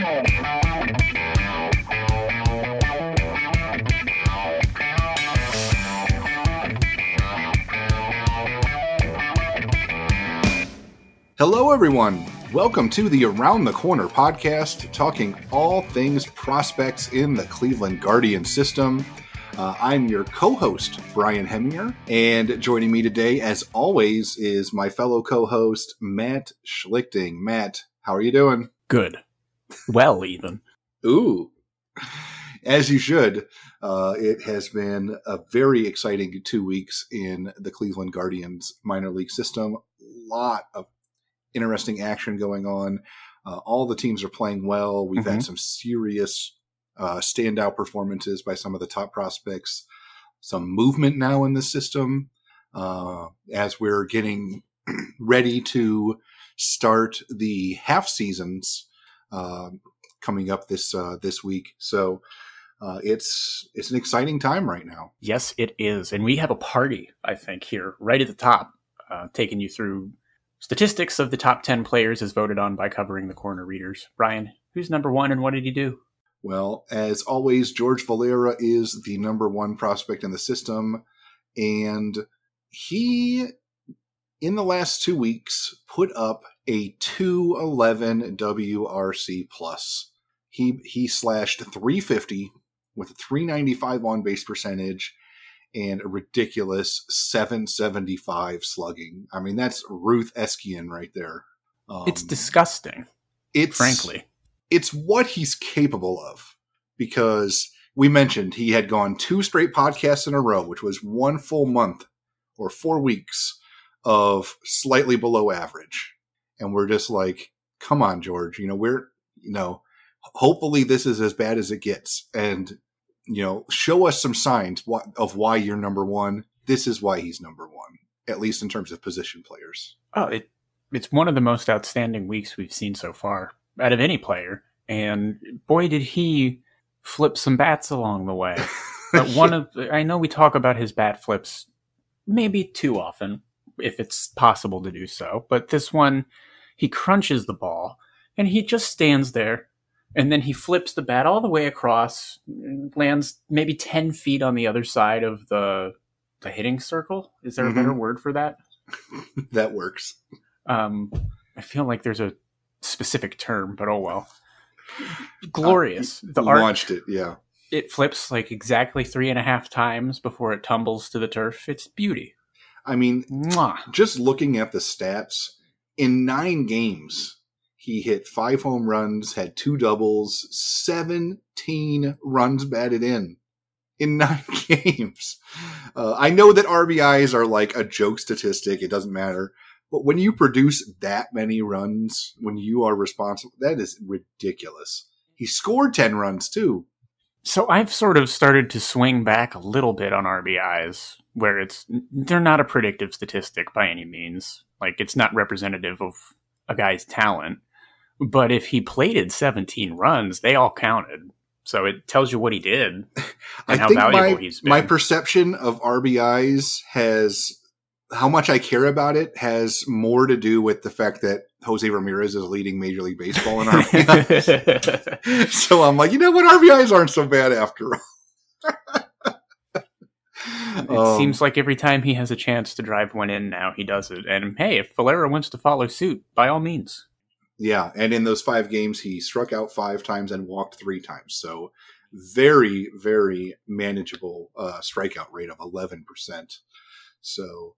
Hello, everyone. Welcome to the Around the Corner podcast, talking all things prospects in the Cleveland Guardian system. Uh, I'm your co host, Brian Heminger, and joining me today, as always, is my fellow co host, Matt Schlichting. Matt, how are you doing? Good. Well, even. Ooh. As you should. Uh, it has been a very exciting two weeks in the Cleveland Guardians minor league system. A lot of interesting action going on. Uh, all the teams are playing well. We've Mhm. had some serious uh, standout performances by some of the top prospects. Some movement now in the system uh, as we're getting ready to start the half seasons um coming up this uh, this week. So uh, it's it's an exciting time right now. Yes, it is. And we have a party, I think, here right at the top, uh, taking you through statistics of the top 10 players as voted on by covering the corner readers. Brian, who's number one and what did he do? Well, as always, George Valera is the number one prospect in the system, and he, in the last two weeks, put up a 211 WRC plus. He he slashed 350 with a 395 on base percentage and a ridiculous 775 slugging. I mean, that's Ruth Eskian right there. Um, it's disgusting, it's frankly. it's what he's capable of because we mentioned he had gone two straight podcasts in a row, which was one full month or four weeks of slightly below average. And we're just like, come on, George, you know, we're, you know, hopefully this is as bad as it gets. And, you know, show us some signs of why you're number one. This is why he's number one, at least in terms of position players. Oh, it, it's one of the most outstanding weeks we've seen so far out of any player. And boy, did he flip some bats along the way. But one of I know we talk about his bat flips maybe too often if it's possible to do so, but this one he crunches the ball and he just stands there and then he flips the bat all the way across, lands maybe 10 feet on the other side of the the hitting circle. Is there a better Mhm. word for that? that works. Um I feel like there's a specific term, but oh well. Glorious. the arc Launched it, yeah. it flips like exactly three and a half times before it tumbles to the turf. It's beauty. I mean, Mwah. just looking at the stats, in nine games, he hit five home runs, had two doubles, 17 runs batted in. In nine games. Uh, I know that RBIs are like a joke statistic, it doesn't matter. But when you produce that many runs, when you are responsible, that is ridiculous. He scored 10 runs too. So I've sort of started to swing back a little bit on RBIs, where it's they're not a predictive statistic by any means. Like it's not representative of a guy's talent. But if he plated 17 runs, they all counted. So it tells you what he did and I how think valuable my, he's been. my perception of RBIs has how much I care about it has more to do with the fact that Jose Ramirez is leading Major League Baseball in RBIs. so I'm like, you know what, RBIs aren't so bad after all. Um, seems like every time he has a chance to drive one in now, he does it. And hey, if Valera wants to follow suit, by all means. yeah, and in those five games, he struck out five times and walked three times. So very, very manageable uh, strikeout rate of 11%. So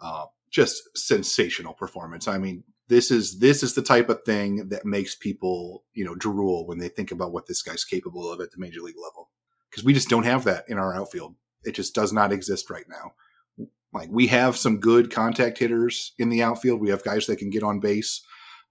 uh, just sensational performance. I mean, this is this is the type of thing that makes people you know drool when they think about what this guy's capable of at the major league level because we just don't have that in our outfield. It just does not exist right now. Like we have some good contact hitters in the outfield. We have guys that can get on base,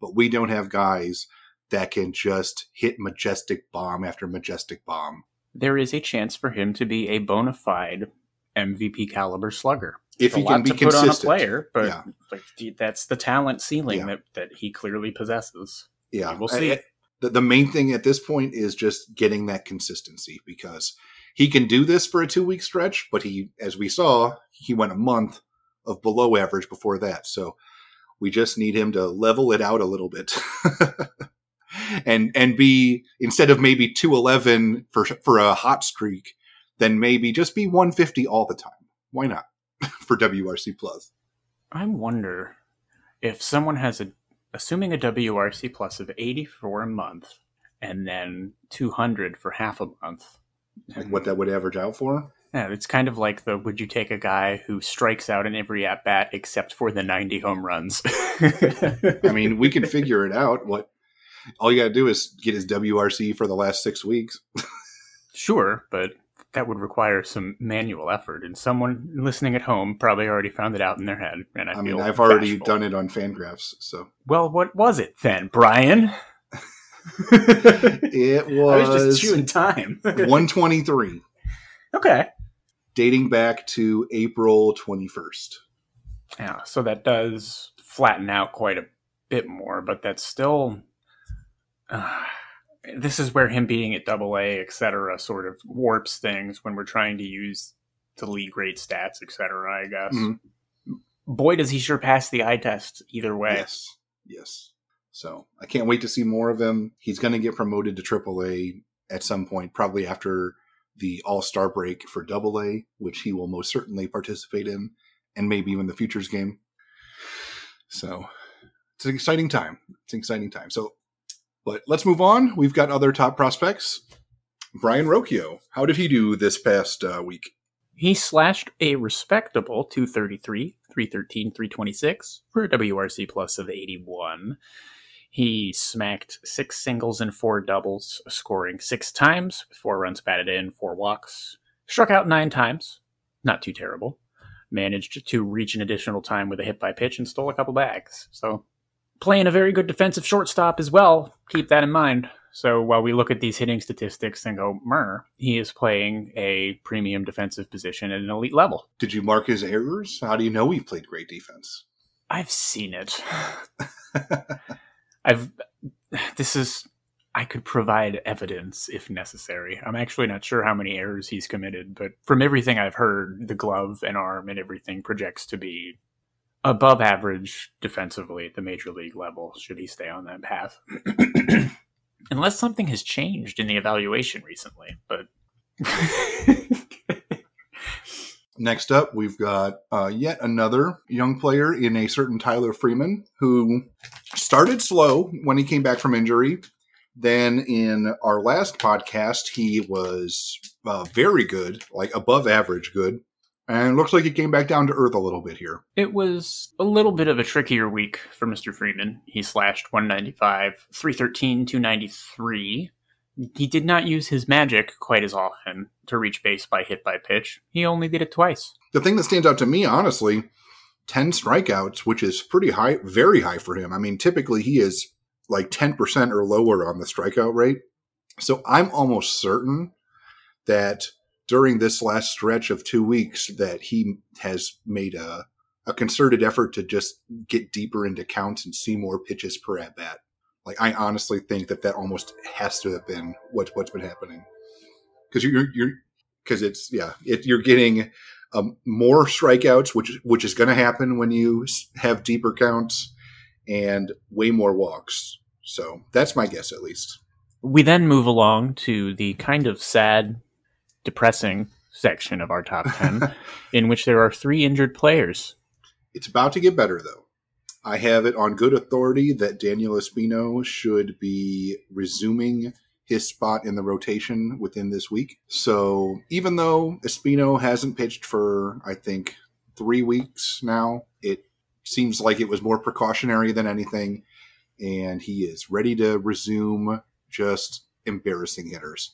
but we don't have guys that can just hit majestic bomb after majestic bomb. There is a chance for him to be a bona fide MVP caliber slugger. If a he can be to put on a consistent, player, but Yeah. like, that's the talent ceiling Yeah. that, that he clearly possesses. Yeah, We'll see. I- I- the, the main thing at this point is just getting that consistency because he can do this for a two week stretch, but he, as we saw, he went a month of below average before that. So we just need him to level it out a little bit. and and be instead of maybe 211 for for a hot streak, then maybe just be 150 all the time. Why not for WRC plus? I wonder if someone has a assuming a WRC plus of 80 for a month and then 200 for half a month. Like what that would average out for? Yeah, it's kind of like the would you take a guy who strikes out in every at bat except for the 90 home runs? I mean, we can figure it out. What all you got to do is get his WRC for the last six weeks. sure, but that would require some manual effort, and someone listening at home probably already found it out in their head. And I, I mean, I've already done it on Fangraphs. So, well, what was it then, Brian? it was, I was just chewing time. 123. Okay dating back to April 21st. Yeah, so that does flatten out quite a bit more, but that's still. Uh, this is where him being at double A, et cetera, sort of warps things when we're trying to use the league rate stats, et cetera, I guess. Mm-hmm. Boy, does he sure pass the eye test either way. Yes. Yes. So I can't wait to see more of him. He's going to get promoted to triple A at some point, probably after the All Star break for Double A, which he will most certainly participate in, and maybe even the futures game. So it's an exciting time. It's an exciting time. So, but let's move on. We've got other top prospects. Brayan Rocchio, how did he do this past uh, week? He slashed a respectable 233, 313, 326 for a WRC plus of 81. He smacked six singles and four doubles, scoring six times, four runs batted in, four walks. Struck out nine times, not too terrible. Managed to reach an additional time with a hit by pitch and stole a couple bags. So, playing a very good defensive shortstop as well. Keep that in mind. So, while we look at these hitting statistics and go, mer, he is playing a premium defensive position at an elite level. Did you mark his errors? How do you know he played great defense? I've seen it. I've this is I could provide evidence if necessary. I'm actually not sure how many errors he's committed, but from everything I've heard, the glove and arm and everything projects to be above average defensively at the major league level, should he stay on that path. Unless something has changed in the evaluation recently, but Next up, we've got uh, yet another young player in a certain Tyler Freeman who started slow when he came back from injury. Then in our last podcast, he was uh, very good, like above average good. And looks like he came back down to earth a little bit here. It was a little bit of a trickier week for Mr. Freeman. He slashed 195, 313, 293 he did not use his magic quite as often to reach base by hit by pitch. He only did it twice. The thing that stands out to me, honestly, 10 strikeouts, which is pretty high, very high for him. I mean, typically he is like 10% or lower on the strikeout rate. So I'm almost certain that during this last stretch of two weeks that he has made a, a concerted effort to just get deeper into counts and see more pitches per at bat. Like I honestly think that that almost has to have been what what's been happening because you're you're because it's yeah it, you're getting um, more strikeouts, which which is going to happen when you have deeper counts and way more walks. So that's my guess, at least. We then move along to the kind of sad, depressing section of our top ten, in which there are three injured players. It's about to get better, though. I have it on good authority that Daniel Espino should be resuming his spot in the rotation within this week. So even though Espino hasn't pitched for, I think, three weeks now, it seems like it was more precautionary than anything. And he is ready to resume just embarrassing hitters.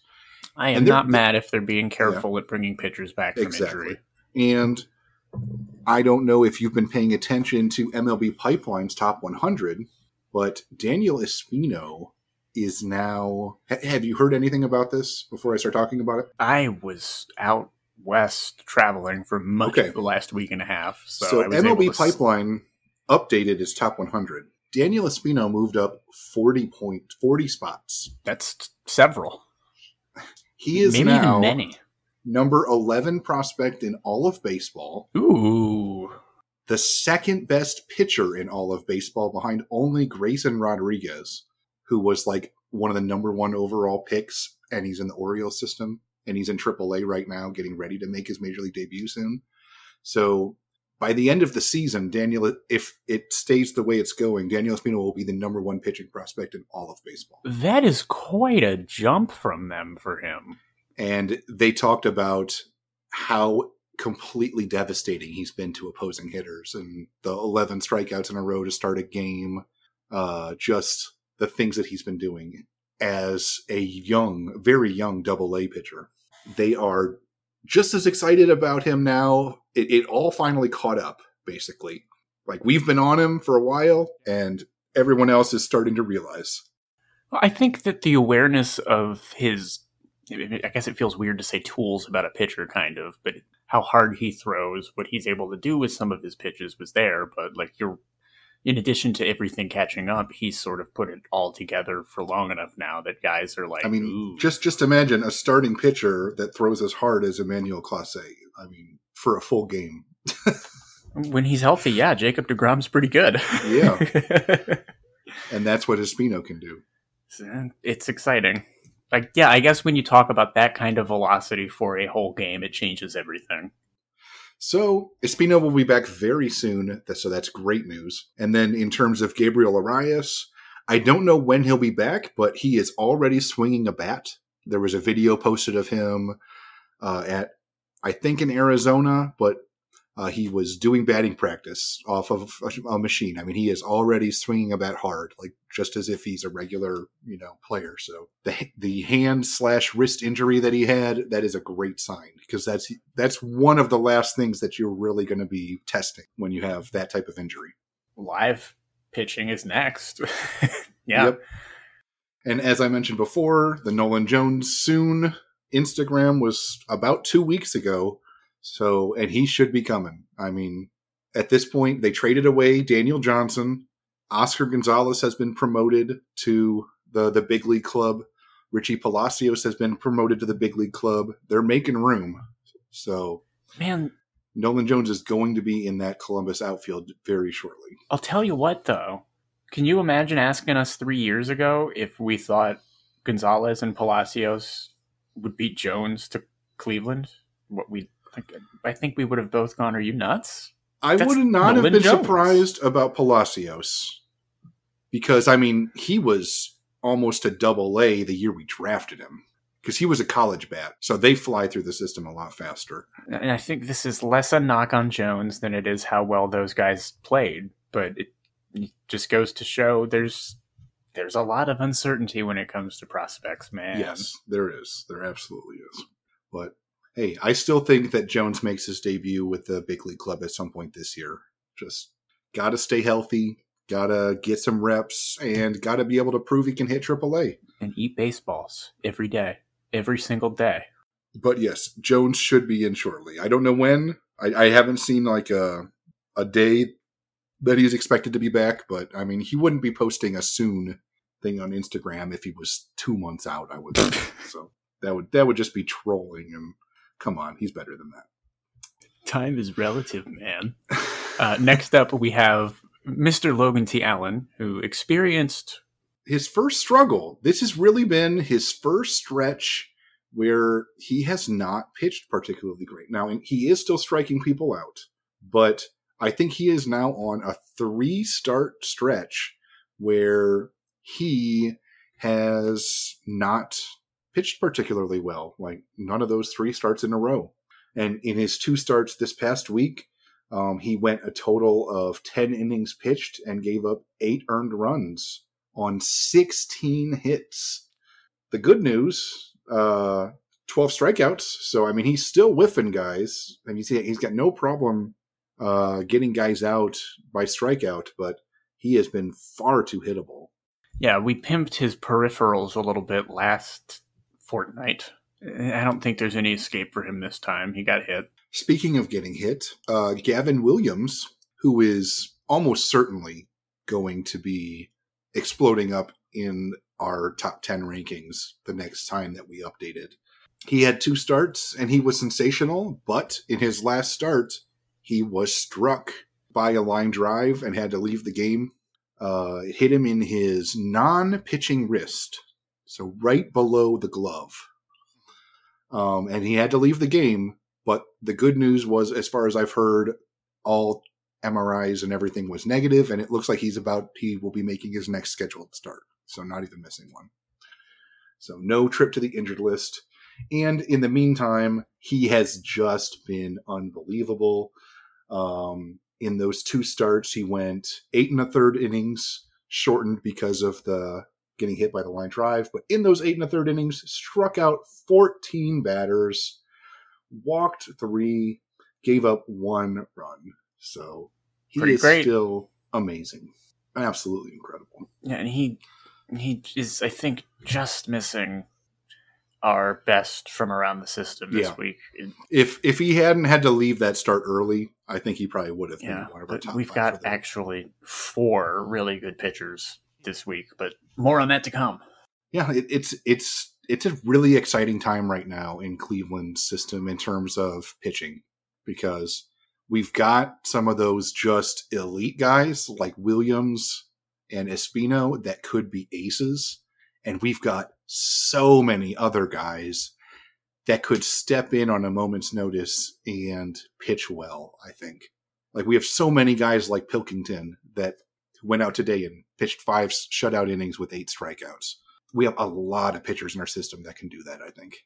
I am not mad if they're being careful yeah, at bringing pitchers back from exactly. injury. And I don't know if you've been paying attention to MLB Pipeline's top 100, but Daniel Espino is now. have you heard anything about this before I start talking about it? I was out west traveling for much okay. of the last week and a half. So, so MLB Pipeline s- updated its top 100. Daniel Espino moved up 40 point 40 spots. That's several. He is Maybe now, even many number 11 prospect in all of baseball. Ooh. The second best pitcher in all of baseball behind only Grayson Rodriguez, who was like one of the number one overall picks, and he's in the Orioles system, and he's in AAA right now, getting ready to make his major league debut soon. So by the end of the season, Daniel, if it stays the way it's going, Daniel Espino will be the number one pitching prospect in all of baseball. That is quite a jump from them for him. And they talked about how completely devastating he's been to opposing hitters and the 11 strikeouts in a row to start a game. Uh, just the things that he's been doing as a young, very young double A pitcher. They are just as excited about him now. It, it all finally caught up, basically. Like we've been on him for a while, and everyone else is starting to realize. I think that the awareness of his, I guess it feels weird to say tools about a pitcher, kind of, but how hard he throws, what he's able to do with some of his pitches was there. But like you're in addition to everything catching up, he's sort of put it all together for long enough now that guys are like, I mean, Ooh. just just imagine a starting pitcher that throws as hard as Emmanuel Clase. I mean, for a full game. when he's healthy, yeah, Jacob Degrom's pretty good. Yeah, and that's what Espino can do. It's uh, exciting. Like, yeah, I guess when you talk about that kind of velocity for a whole game, it changes everything. So Espino will be back very soon, so that's great news. And then in terms of Gabriel Arias, I don't know when he'll be back, but he is already swinging a bat. There was a video posted of him uh, at, I think, in Arizona, but uh, he was doing batting practice off of a, a, machine. I mean, he is already swinging a bat hard, like just as if he's a regular, you know, player. So the the hand slash wrist injury that he had, that is a great sign because that's that's one of the last things that you're really going to be testing when you have that type of injury. Live pitching is next. yeah. Yep. And as I mentioned before, the Nolan Jones soon Instagram was about two weeks ago so, and he should be coming. I mean, at this point, they traded away Daniel Johnson. Oscar Gonzalez has been promoted to the the big league club. Richie Palacios has been promoted to the big league club. They're making room. So, man, Nolan Jones is going to be in that Columbus outfield very shortly. I'll tell you what, though. Can you imagine asking us three years ago if we thought Gonzalez and Palacios would beat Jones to Cleveland? What we I think we would have both gone, Are you nuts? I That's would not Nolan have been Jones. surprised about Palacios because, I mean, he was almost a double A the year we drafted him because he was a college bat. So they fly through the system a lot faster. And I think this is less a knock on Jones than it is how well those guys played. But it, it just goes to show there's there's a lot of uncertainty when it comes to prospects, man. Yes, there is. There absolutely is. But hey, I still think that Jones makes his debut with the big league club at some point this year. Just got to stay healthy, got to get some reps, and got to be able to prove he can hit AAA and eat baseballs every day, every single day. But yes, Jones should be in shortly. I don't know when. I, I haven't seen like a a day that he's expected to be back, but I mean, he wouldn't be posting a soon thing on Instagram if he was two months out. I would think so. That would that would just be trolling him. Come on, he's better than that. Time is relative, man. uh, next up, we have Mr. Logan T. Allen, who experienced his first struggle. This has really been his first stretch where he has not pitched particularly great. Now, he is still striking people out, but I think he is now on a three start stretch where he has not pitched particularly well. Like none of those three starts in a row. And in his two starts this past week, um, he went a total of 10 innings pitched and gave up eight earned runs on 16 hits. The good news, uh, 12 strikeouts. So, I mean, he's still whiffing guys. And you see, he's got no problem uh, getting guys out by strikeout, but he has been far too hittable. Yeah, we pimped his peripherals a little bit last fortnight. I don't think there's any escape for him this time. He got hit. Speaking of getting hit, uh, Gavin Williams, who is almost certainly going to be exploding up in our top 10 rankings the next time that we updated. He had two starts and he was sensational, but in his last start, he was struck by a line drive and had to leave the game. Uh, it hit him in his non pitching wrist. So right below the glove. Um, and he had to leave the game. But the good news was, as far as I've heard, all MRIs and everything was negative, and it looks like he's about he will be making his next scheduled start. So not even missing one. So no trip to the injured list. And in the meantime, he has just been unbelievable. Um, in those two starts, he went eight and a third innings, shortened because of the getting hit by the line drive. But in those eight and a third innings, struck out 14 batters, walked three, gave up one run. So he Pretty is great. still amazing. Absolutely incredible. Yeah, and he he is, I think, just missing our best from around the system this Yeah. week. If if he hadn't had to leave that start early, I think he probably would have been yeah, one of our top we've got actually four really good pitchers this week, but more on that to come. yeah, it, it's it's it's a really exciting time right now in Cleveland's system in terms of pitching because we've got some of those just elite guys like Williams and Espino that could be aces, and we've got so many other guys that could step in on a moment's notice and pitch well. I think like we have so many guys like Pilkington that went out today and pitched five shutout innings with eight strikeouts we have a lot of pitchers in our system that can do that. I think.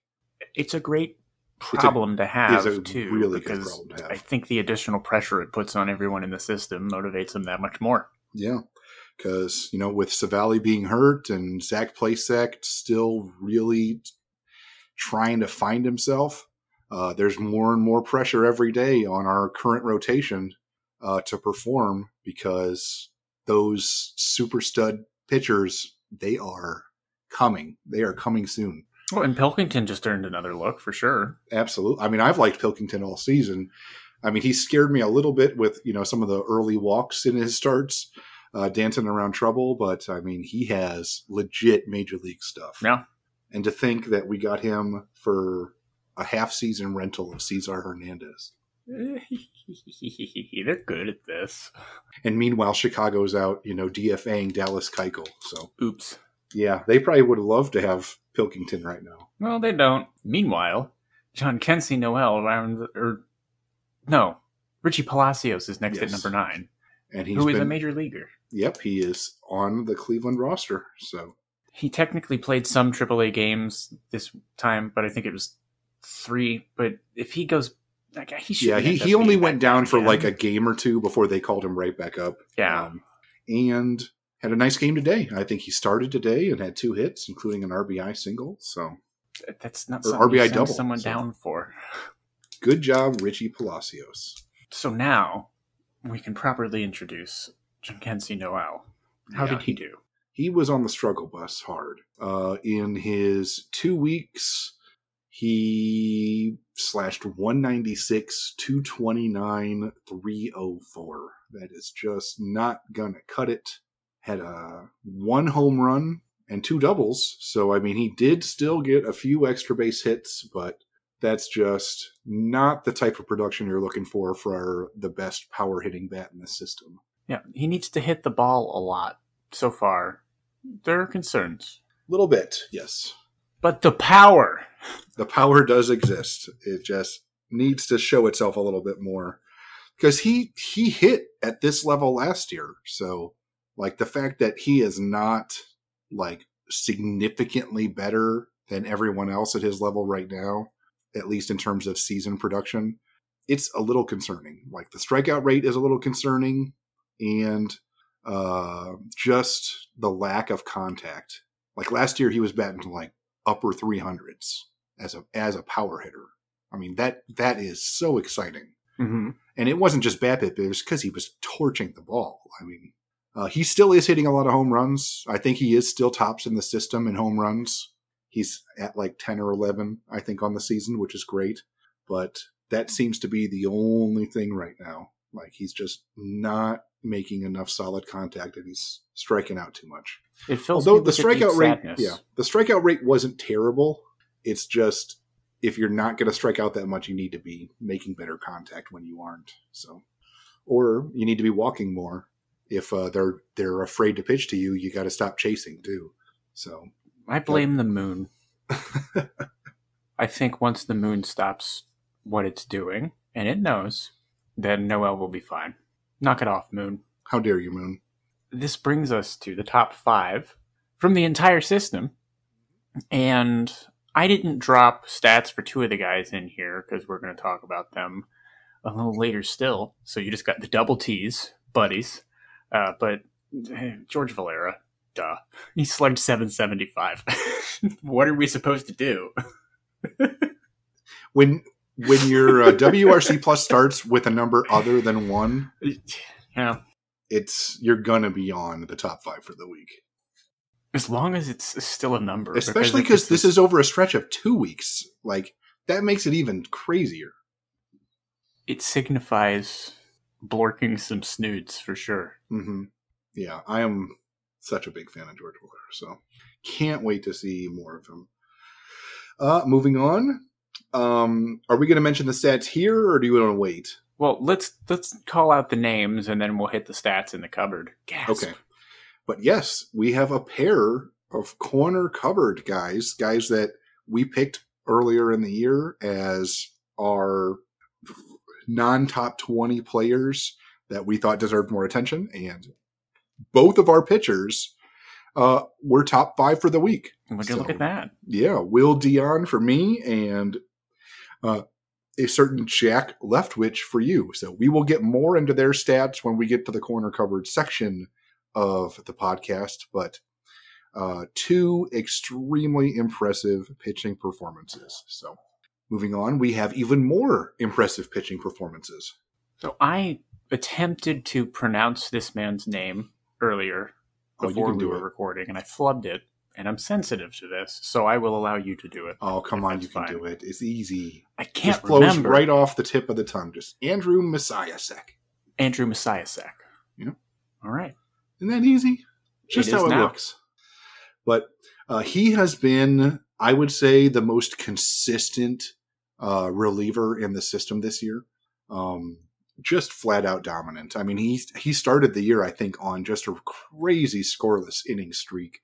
It's a great a- problem to have a too, really good because problem to have. I think the additional pressure it puts on everyone in the system motivates them that much more. Yeah, because you know with Civale being hurt and Zach Plesac still really trying to find himself, uh, there's more and more pressure every day on our current rotation uh, to perform because those super stud pitchers they are coming. They are coming soon. Well, and Pilkington just earned another look for sure. Absolutely. I mean, I've liked Pilkington all season. I mean, he scared me a little bit with you know some of the early walks in his starts, uh, dancing around trouble. But I mean, he has legit major league stuff. Yeah. And to think that we got him for a half season rental of Cesar Hernandez, They're good at this. and meanwhile Chicago's out, you know, DFAing Dallas Keuchel. So Oops. yeah, they probably would love to have Pilkington right now. Well, they don't. Meanwhile, Jhonkensy Noel around or no, Richie Palacios is next at number nine, And he's who is been, a major leaguer. Yep, he is on the Cleveland roster. So He technically played some AAA games this time, but I think it was three. But if he goes, like, he should. yeah, he, he only went down for like a game or two before they called him right back up. yeah. Um, and had a nice game today. I think he started today and had two hits, including an RBI single. So That's not or RBI double, someone so. down for. good job, Richie Palacios. So now we can properly introduce Jhonkensy Noel. How Yeah, did he do? He was on the struggle bus hard. Uh, in his two weeks, he slashed 196, 229, 304. That is just not gonna cut it. Had a one home run and two doubles. So, I mean, he did still get a few extra base hits, but that's just not the type of production you're looking for for the best power hitting bat in the system. Yeah, he needs to hit the ball a lot. So far, there are concerns. A little bit, yes. But the power. the power does exist. It just needs to show itself a little bit more because he he hit at this level last year. So like the fact that he is not like significantly better than everyone else at his level right now, at least in terms of season production, it's a little concerning. Like the strikeout rate is a little concerning and uh just the lack of contact. Like last year he was batting like upper 300s as a as a power hitter. I mean that that is so exciting. Mm-hmm. And it wasn't just BABIP; it was because he was torching the ball. I mean, uh, he still is hitting a lot of home runs. I think he is still tops in the system in home runs. He's at like ten or eleven, I think, on the season, which is great. But that seems to be the only thing right now. Like he's just not making enough solid contact, and he's striking out too much. It fills Although the with a deep strikeout rate, sadness. yeah, the strikeout rate wasn't terrible. It's just if you're not going to strike out that much, you need to be making better contact when you aren't. So, or you need to be walking more. If uh, they're they're afraid to pitch to you, you got to stop chasing too. So I blame the moon. I think once the moon stops what it's doing, and it knows, then Noel will be fine. Knock it off, moon. How dare you, Moon? This brings us to the top five from the entire system. And I didn't drop stats for two of the guys in here because we're going to talk about them a little later still. So you just got the double T's, buddies. Uh, but eh, George Valera, duh. He slugged 775. what are we supposed to do? When when your uh, WRC plus starts with a number other than one, Yeah. it's you're gonna be on the top five for the week. As long as it's still a number. Especially because this is over a stretch of two weeks. Like that makes it even crazier. It signifies blorking some snoods for sure. hmm Yeah, I am such a big fan of George Valera, so can't wait to see more of him. Uh, moving on. Um, are we going to mention the stats here, or do you want to wait? Well, let's let's call out the names and then we'll hit the stats in the cupboard. Gasp. Okay. But yes, we have a pair of corner cupboard guys, guys that we picked earlier in the year as our non top 20 players that we thought deserved more attention. And both of our pitchers uh, were top five for the week. Would you look at that? Yeah, Will Dion for me and uh, a certain Jack Leftwich for you. So we will get more into their stats when we get to the corner covered section of the podcast. But uh, two extremely impressive pitching performances. So moving on, we have even more impressive pitching performances. So I attempted to pronounce this man's name earlier Oh, before can we do were it. recording, and I flubbed it. And I'm sensitive to this, so I will allow you to do it. Oh, come on, you can fine. do it. It's easy. I can't Just flows remember. right off the tip of the tongue. Just Andrew Misiaszek. Andrew Misiaszek. Yep. All right. Isn't that easy? Just It how it now. looks. But uh, he has been, I would say, the most consistent uh, reliever in the system this year. Um, just flat out dominant. I mean, he he started the year, I think, on just a crazy scoreless inning streak,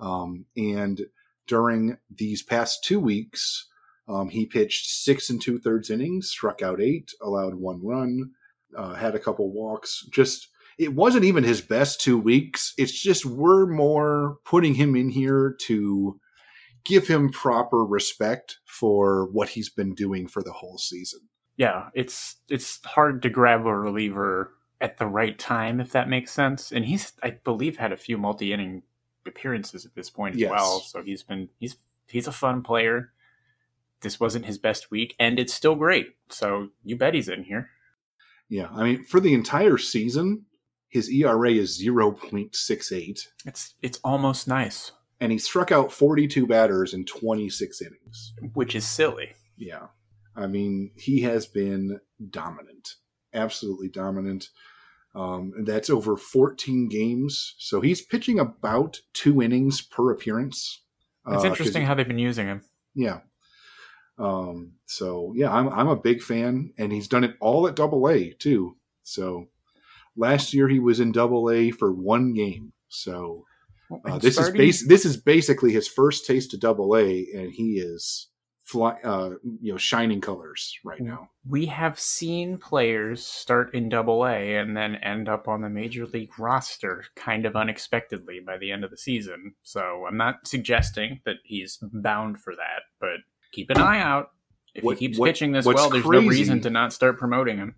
um, and during these past two weeks, um, he pitched six and two thirds innings, struck out eight, allowed one run, uh, had a couple walks. Just it wasn't even his best two weeks. It's just we're more putting him in here to give him proper respect for what he's been doing for the whole season. Yeah, it's it's hard to grab a reliever at the right time, if that makes sense. And he's, I believe, had a few multi-inning appearances at this point as Yes. well. So he's been he's he's a fun player. This wasn't his best week, and it's still great. So you bet he's in here. Yeah, I mean, for the entire season, his ERA is 0.68, It's it's almost nice, and he struck out 42 batters in 26 innings. which is silly. Yeah. I mean, he has been dominant, absolutely dominant. Um, and that's over 14 games. So he's pitching about two innings per appearance. It's Uh, interesting how they've been using him. Yeah. Um, so yeah, I'm I'm a big fan, and he's done it all at Double A too. So last year he was in Double A for one game. So uh, this starting- is. This is basically his first taste of Double A, and he is fly, uh, you know, shining colors right now. we have seen players start in double A and then end up on the major league roster kind of unexpectedly by the end of the season. So I'm not suggesting that he's bound for that, but keep an eye out. If What- he keeps what- pitching this well, there's crazy- no reason to not start promoting him.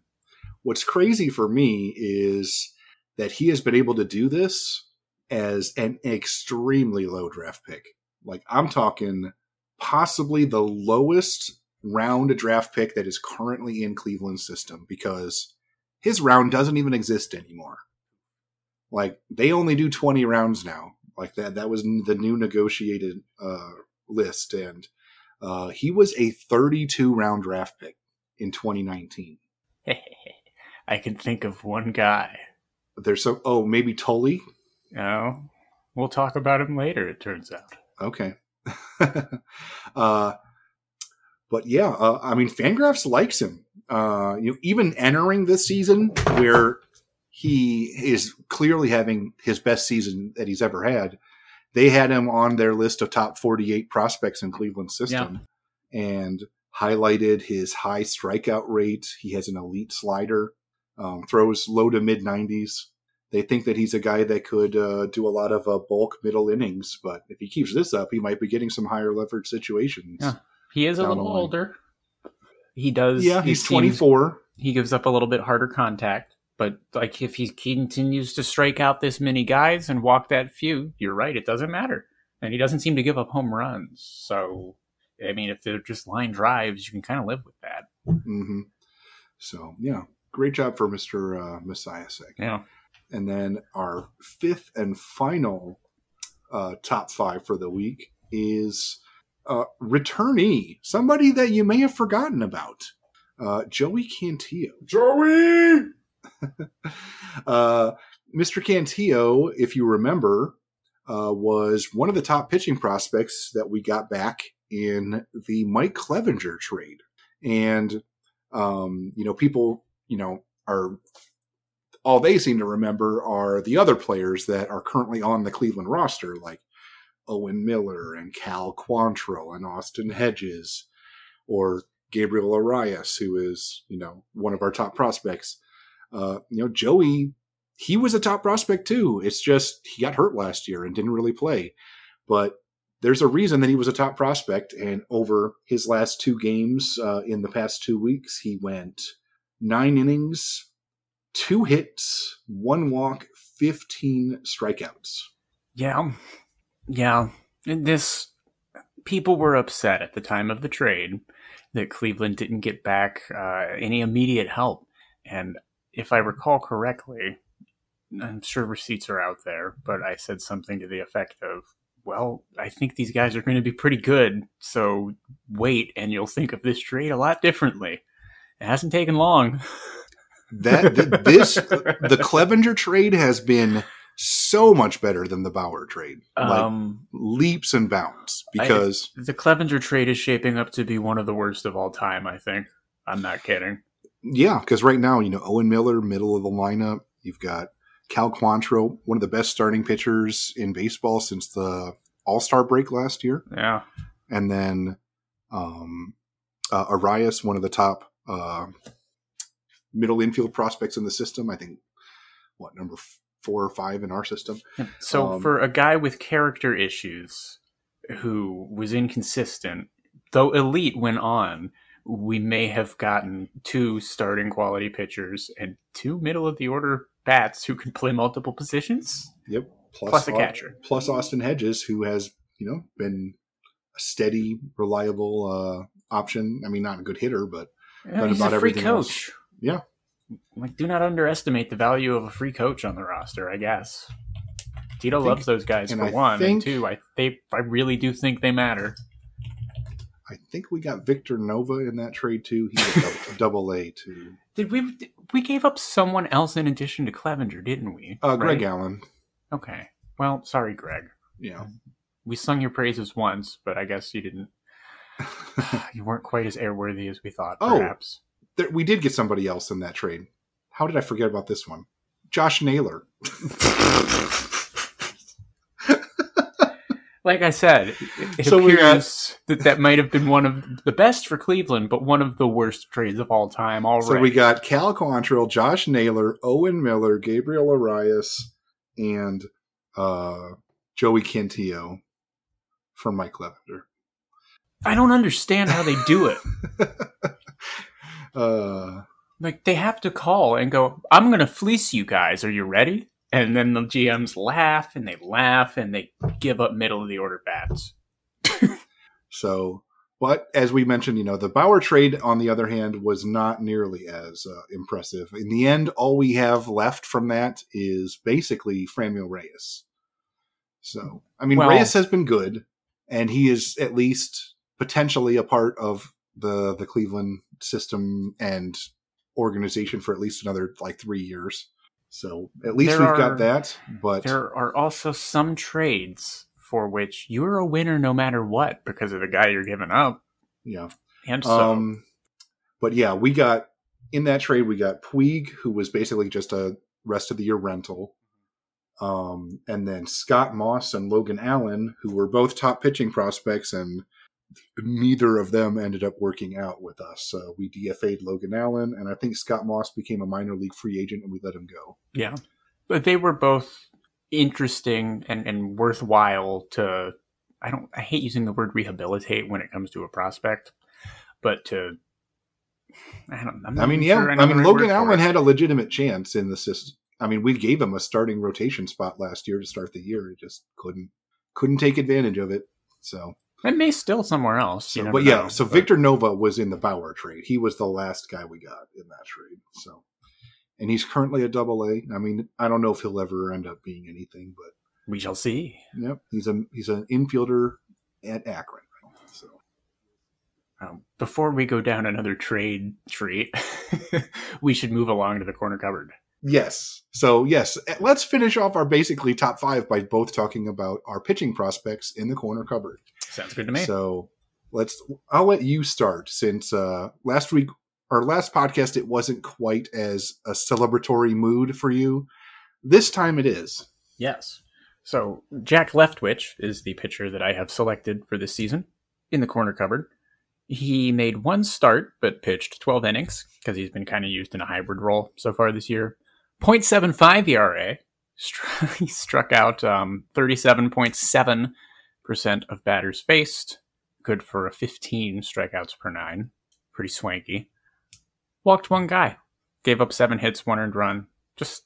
What's crazy for me is that he has been able to do this as an extremely low draft pick. Like I'm talking possibly the lowest round draft pick that is currently in Cleveland's system because his round doesn't even exist anymore. Like they only do 20 rounds now. Like that that was the new negotiated uh list and uh he was a 32 round draft pick in 2019. I can think of one guy. There's so oh maybe Tully. No, we'll talk about him later. It turns out. Okay. uh, but yeah, uh, I mean, Fangraphs likes him. Uh, you know, even entering this season where he is clearly having his best season that he's ever had, they had him on their list of top 48 prospects in Cleveland system and highlighted his high strikeout rate. He has an elite slider, um, throws low to mid 90s. They think that he's a guy that could uh, do a lot of uh, bulk middle innings, but if he keeps this up, he might be getting some higher leverage situations. Yeah. He is a little older. He does. Yeah, he he's seems- 24. He gives up a little bit harder contact, but like if he continues to strike out this many guys and walk that few, you're right. It doesn't matter, and he doesn't seem to give up home runs. So, I mean, if they're just line drives, you can kind of live with that. hmm So, yeah, great job for Mr. Uh, Messiah. Yeah. And then our fifth and final uh, top five for the week is uh, returnee, somebody that you may have forgotten about, uh, Joey Cantillo. Joey. uh, Mr. Cantillo, if you remember, uh, was one of the top pitching prospects that we got back in the Mike Clevinger trade. And, um, you know, people, you know, are all they seem to remember are the other players that are currently on the Cleveland roster, like Owen Miller and Cal Quantrill and Austin Hedges, or Gabriel Arias, who is, you know, one of our top prospects. Uh, you know, Joey, he was a top prospect too. It's just he got hurt last year and didn't really play. But there's a reason that he was a top prospect. And over his last two games uh, in the past two weeks, he went nine innings, two hits, one walk, 15 strikeouts. Yeah. Yeah. This people were upset at the time of the trade that Cleveland didn't get back uh, any immediate help. And if I recall correctly, I'm sure receipts are out there, but I said something to the effect of, well, I think these guys are going to be pretty good, so wait and you'll think of this trade a lot differently. It hasn't taken long. That th- this the Clevinger trade has been so much better than the Bauer trade, like um, leaps and bounds. Because the Clevinger trade is shaping up to be one of the worst of all time, I think. I'm not kidding. yeah, because right now you know Owen Miller, middle of the lineup. You've got Cal Quantrill, one of the best starting pitchers in baseball since the All Star break last year, Yeah. and then um, uh, Arias, one of the top uh, middle infield prospects in the system. I think what number four or five in our system. So Um, for a guy with character issues who was inconsistent, though elite went on, we may have gotten two starting quality pitchers and two middle of the order bats who can play multiple positions. Yep. Plus a Au- catcher. Plus Austin Hedges, who has you know been a steady, reliable uh, option. I mean, not a good hitter, but Yeah, he's about a free everything else. Yeah. Like, do not underestimate the value of a free coach on the roster. I guess Tito think- loves those guys for I one, think- and two, I they I really do think they matter. I think we got Victor Nova in that trade too. He was double, double A too. Did we we gave up someone else in addition to Clevinger, didn't we? Uh, Greg Right? Allen. Okay. Well, sorry, Greg. Yeah. We sung your praises once, but I guess you didn't. You weren't quite as airworthy as we thought. Oh. There, we did get somebody else in that trade. How did I forget about this one? Josh Naylor. Like I said, it, So appears that that might have been one of the best for Cleveland, but one of the worst trades of all time. Already. So we got Cal Quantrill, Josh Naylor, Owen Miller, Gabriel Arias, and uh, Joey Cantillo from Mike Lavender. I don't understand how they do it. uh, Like they have to call and go, "I'm going to fleece you guys. Are you ready?" And then the GMs laugh and they laugh and they give up middle of the order bats. so, but as we mentioned, you know, the Bauer trade, on the other hand, was not nearly as uh, impressive. In the end, all we have left from that is basically Franmil Reyes. So, I mean, Well- Reyes has been good, and he is at least potentially a part of the the Cleveland system and organization for at least another like three years. So at least There we've got that. But There are also some trades for which you're a winner no matter what because of the guy you're giving up. yeah, And so, Um, but yeah, we got in that trade we got Puig, who was basically just a rest of the year rental. Um, and then Scott Moss and Logan Allen, who were both top pitching prospects, and neither of them ended up working out with us. Uh, we DFA'd Logan Allen, and I think Scott Moss became a minor league free agent, and we let him go. Yeah, but they were both interesting and, and worthwhile to. I don't. I hate using the word rehabilitate when it comes to a prospect, but to. I don't. I mean, yeah. Sure I, I mean, Logan Allen had a legitimate chance in the system. I mean, we gave him a starting rotation spot last year to start the year. He just couldn't couldn't take advantage of it. So and may still somewhere else. So, but yeah, know, so but... Victor Nova was in the Bauer trade. He was the last guy we got in that trade. So, and he's currently a double A. I mean, I don't know if he'll ever end up being anything, but we shall see. Yep, he's a he's an infielder at Akron. So, um, before we go down another trade tree, we should move along to the corner cupboard. Yes. So yes, let's finish off our basically top five by both talking about our pitching prospects in the corner cupboard. Sounds good to me. So let's. I'll let you start since uh, last week our last podcast it wasn't quite as a celebratory mood for you. This time it is. Yes. So Jack Leftwich is the pitcher that I have selected for this season in the corner cupboard. He made one start but pitched 12 innings because he's been kind of used in a hybrid role so far this year. 0.75 ERA. he struck out um, 37.7% of batters faced. Good for a 15 strikeouts per nine. Pretty swanky. Walked one guy. Gave up seven hits, one earned run. Just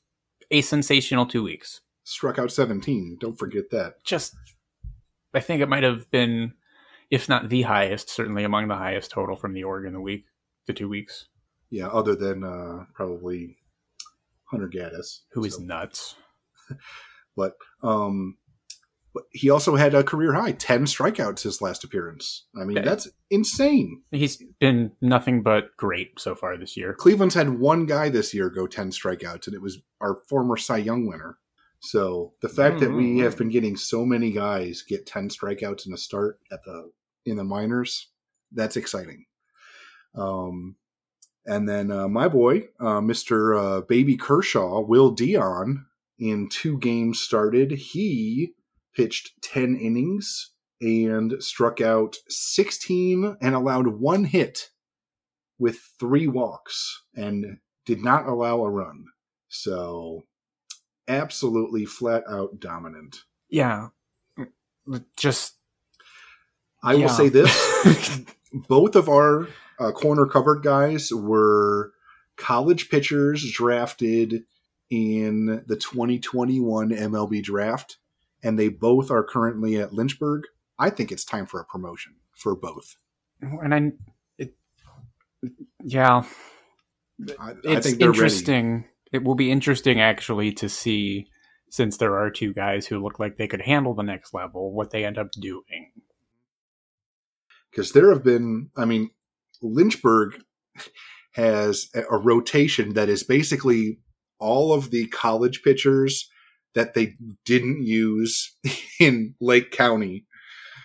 a sensational two weeks. Struck out 17. Don't forget that. Just, I think it might have been, if not the highest, certainly among the highest total from the Oregon the week, the two weeks. Yeah, other than uh, probably Hunter Gaddis, who is so. nuts. but um, he also had a career high 10 strikeouts his last appearance. I mean, that's insane. He's been nothing but great so far this year. Cleveland's had one guy this year go 10 strikeouts, and it was our former Cy Young winner. So the fact mm-hmm. that we have been getting so many guys get 10 strikeouts in a start at the in the minors, that's exciting. Um, and then uh, my boy, uh, Mr. Uh, Baby Kershaw, Will Dion, in two games started, he pitched 10 innings and struck out 16 and allowed one hit with three walks and did not allow a run. So, absolutely flat out dominant. Yeah. Just. I yeah. will say this both of our uh, corner cupboard guys were college pitchers drafted in the 2021 MLB draft, and they both are currently at Lynchburg. I think it's time for a promotion for both. Oh, and I, it, yeah, I, it's I interesting. Ready. It will be interesting actually to see, since there are two guys who look like they could handle the next level, what they end up doing. Because there have been, I mean, Lynchburg has a rotation that is basically all of the college pitchers that they didn't use in Lake County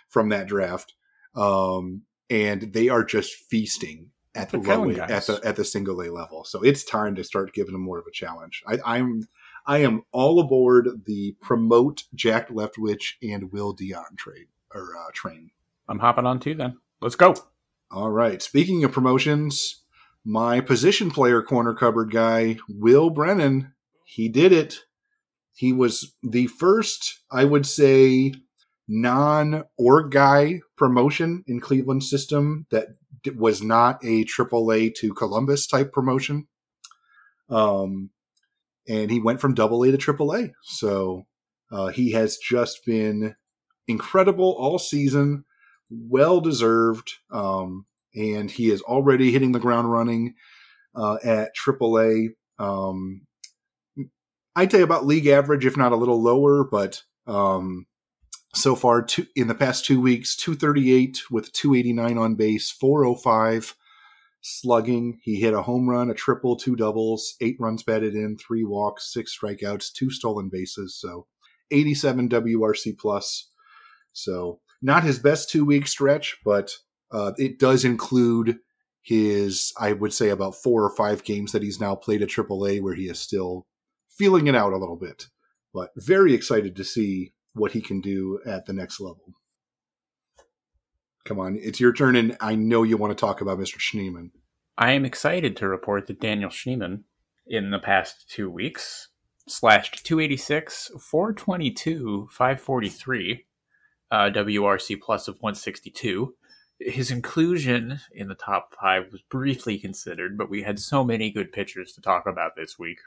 from that draft. Um, and they are just feasting at the, the low at the at the single A level. So it's time to start giving them more of a challenge. I, I'm I am all aboard the promote Jack Leftwich and Will Dion trade or uh, train. I'm hopping on too. Then let's go. All right. Speaking of promotions, my position player corner cupboard guy, Will Brennan, he did it. He was the first, I would say, non org guy promotion in Cleveland system that was not a AAA to Columbus type promotion. Um, and he went from double A to triple A. So uh, he has just been incredible all season well deserved. Um, and he is already hitting the ground running uh, at AAA. Um, I'd say about league average, if not a little lower, but um, so far two, in the past two weeks, 238 with 289 on base, 405 slugging. He hit a home run, a triple, two doubles, eight runs batted in, three walks, six strikeouts, two stolen bases. So 87 WRC plus. So not his best two week stretch, but uh, it does include his, I would say, about four or five games that he's now played at AAA where he is still feeling it out a little bit. but very excited to see what he can do at the next level. Come on, it's your turn, and I know you want to talk about Mr. Schneeman. I am excited to report that Daniel Schneeman, in the past two weeks, slashed 286, 422, 543, uh, WRC plus of 162. His inclusion in the top five was briefly considered, but we had so many good pitchers to talk about this week.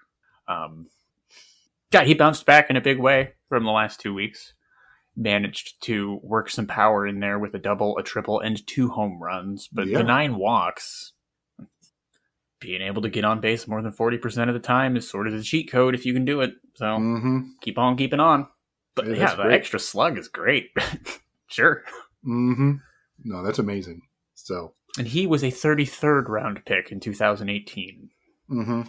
Um, yeah, he bounced back in a big way from the last two weeks. Managed to work some power in there with a double, a triple, and two home runs. But Yeah. the nine walks, being able to get on base more than 40% of the time is sort of the cheat code if you can do it. So Mm-hmm. keep on keeping on. But Yeah, yeah, the great. extra slug is great. sure. Mm-hmm. No, that's amazing. So, And he was a 33rd round pick in 2018. mm-hmm.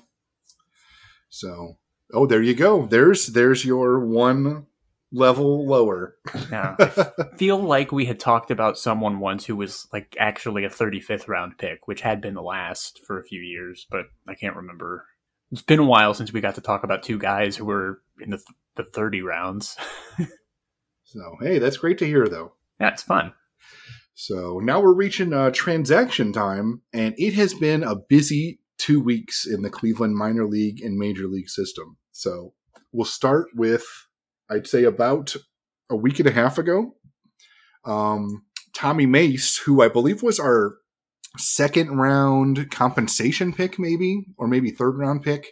So, oh, there you go. There's there's your one level lower. Yeah. I feel like we had talked about someone once who was like actually a 35th round pick, which had been the last for a few years, but I can't remember. It's been a while since we got to talk about two guys who were in the, the 30 rounds. so, hey, that's great to hear, though. yeah, it's fun. So now we're reaching uh, transaction time, and it has been a busy two weeks in the Cleveland minor league and major league system. So we'll start with, I'd say, about a week and a half ago. Um, Tommy Mace, who I believe was our second round compensation pick, maybe, or maybe third round pick,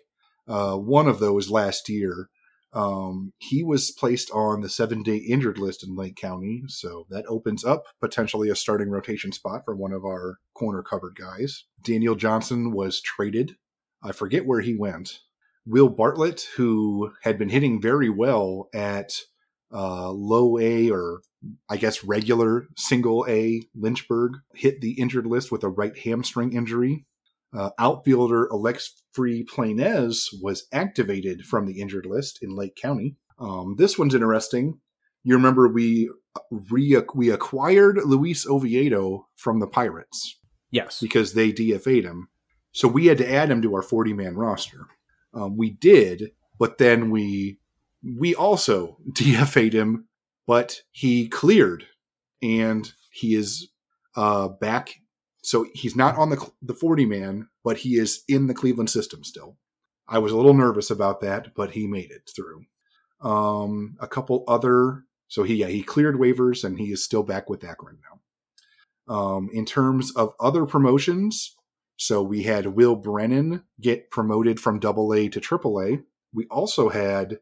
uh, one of those last year. Um, he was placed on the seven day injured list in Lake County, so that opens up potentially a starting rotation spot for one of our corner cupboard guys. Daniel Johnson was traded. I forget where he went. Will Bartlett, who had been hitting very well at uh, low A or I guess regular single A Lynchburg, hit the injured list with a right hamstring injury. Uh, outfielder Alex Free Plainez was activated from the injured list in Lake County. Um, this one's interesting. You remember we re- we acquired Luis Oviedo from the Pirates Yes. because they DFA'd him, so we had to add him to our forty man roster. Um, we did, but then we we also DFA'd him, but he cleared and he is uh, back. So he's not on the the forty man, but he is in the Cleveland system still. I was a little nervous about that, but he made it through. Um, a couple other, so he yeah he cleared waivers and he is still back with Akron now. Um, in terms of other promotions, so we had Will Brennan get promoted from Double A to Triple A. We also had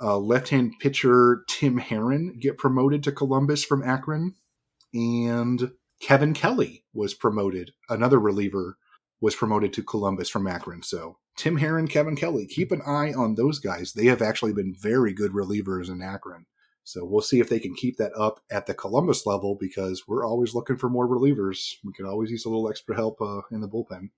uh, left-hand pitcher Tim Herron get promoted to Columbus from Akron, and Kevin Kelly was promoted. Another reliever was promoted to Columbus from Akron. So Tim Herron, Kevin Kelly, keep an eye on those guys. They have actually been very good relievers in Akron. So we'll see if they can keep that up at the Columbus level because we're always looking for more relievers. We could always use a little extra help uh, in the bullpen.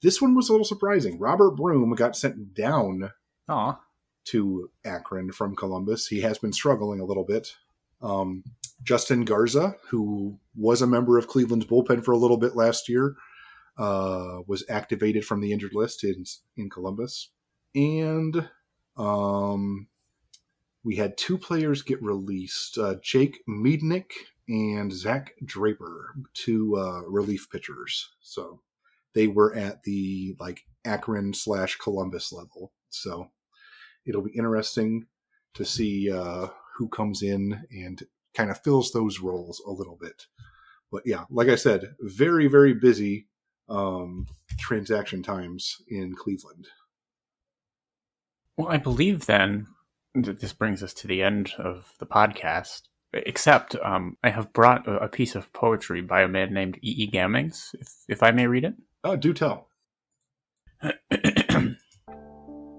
This one was a little surprising. Robert Broom got sent down Aw. to Akron from Columbus. He has been struggling a little bit. Um, Justin Garza, who was a member of Cleveland's bullpen for a little bit last year, uh, was activated from the injured list in in Columbus, and um, we had two players get released: uh, Jake Miednik and Zach Draper, two uh, relief pitchers. So they were at the like Akron slash Columbus level. So it'll be interesting to see uh, who comes in and kind of fills those roles a little bit. But yeah, like I said, very very busy um, transaction times in Cleveland. Well, I believe then this brings us to the end of the podcast. Except, um, I have brought a, a piece of poetry by a man named E. E. Gammings, if, if I may read it. Oh, do tell.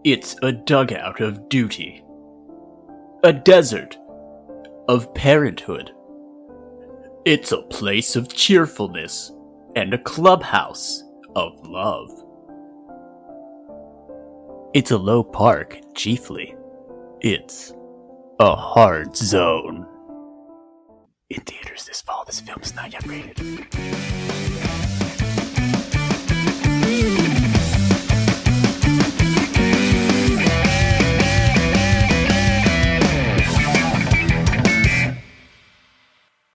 it's a dugout of duty, a desert of parenthood. It's a place of cheerfulness and a clubhouse of love. It's a low park, chiefly. It's a hard zone. In theaters this fall, this film is not yet rated.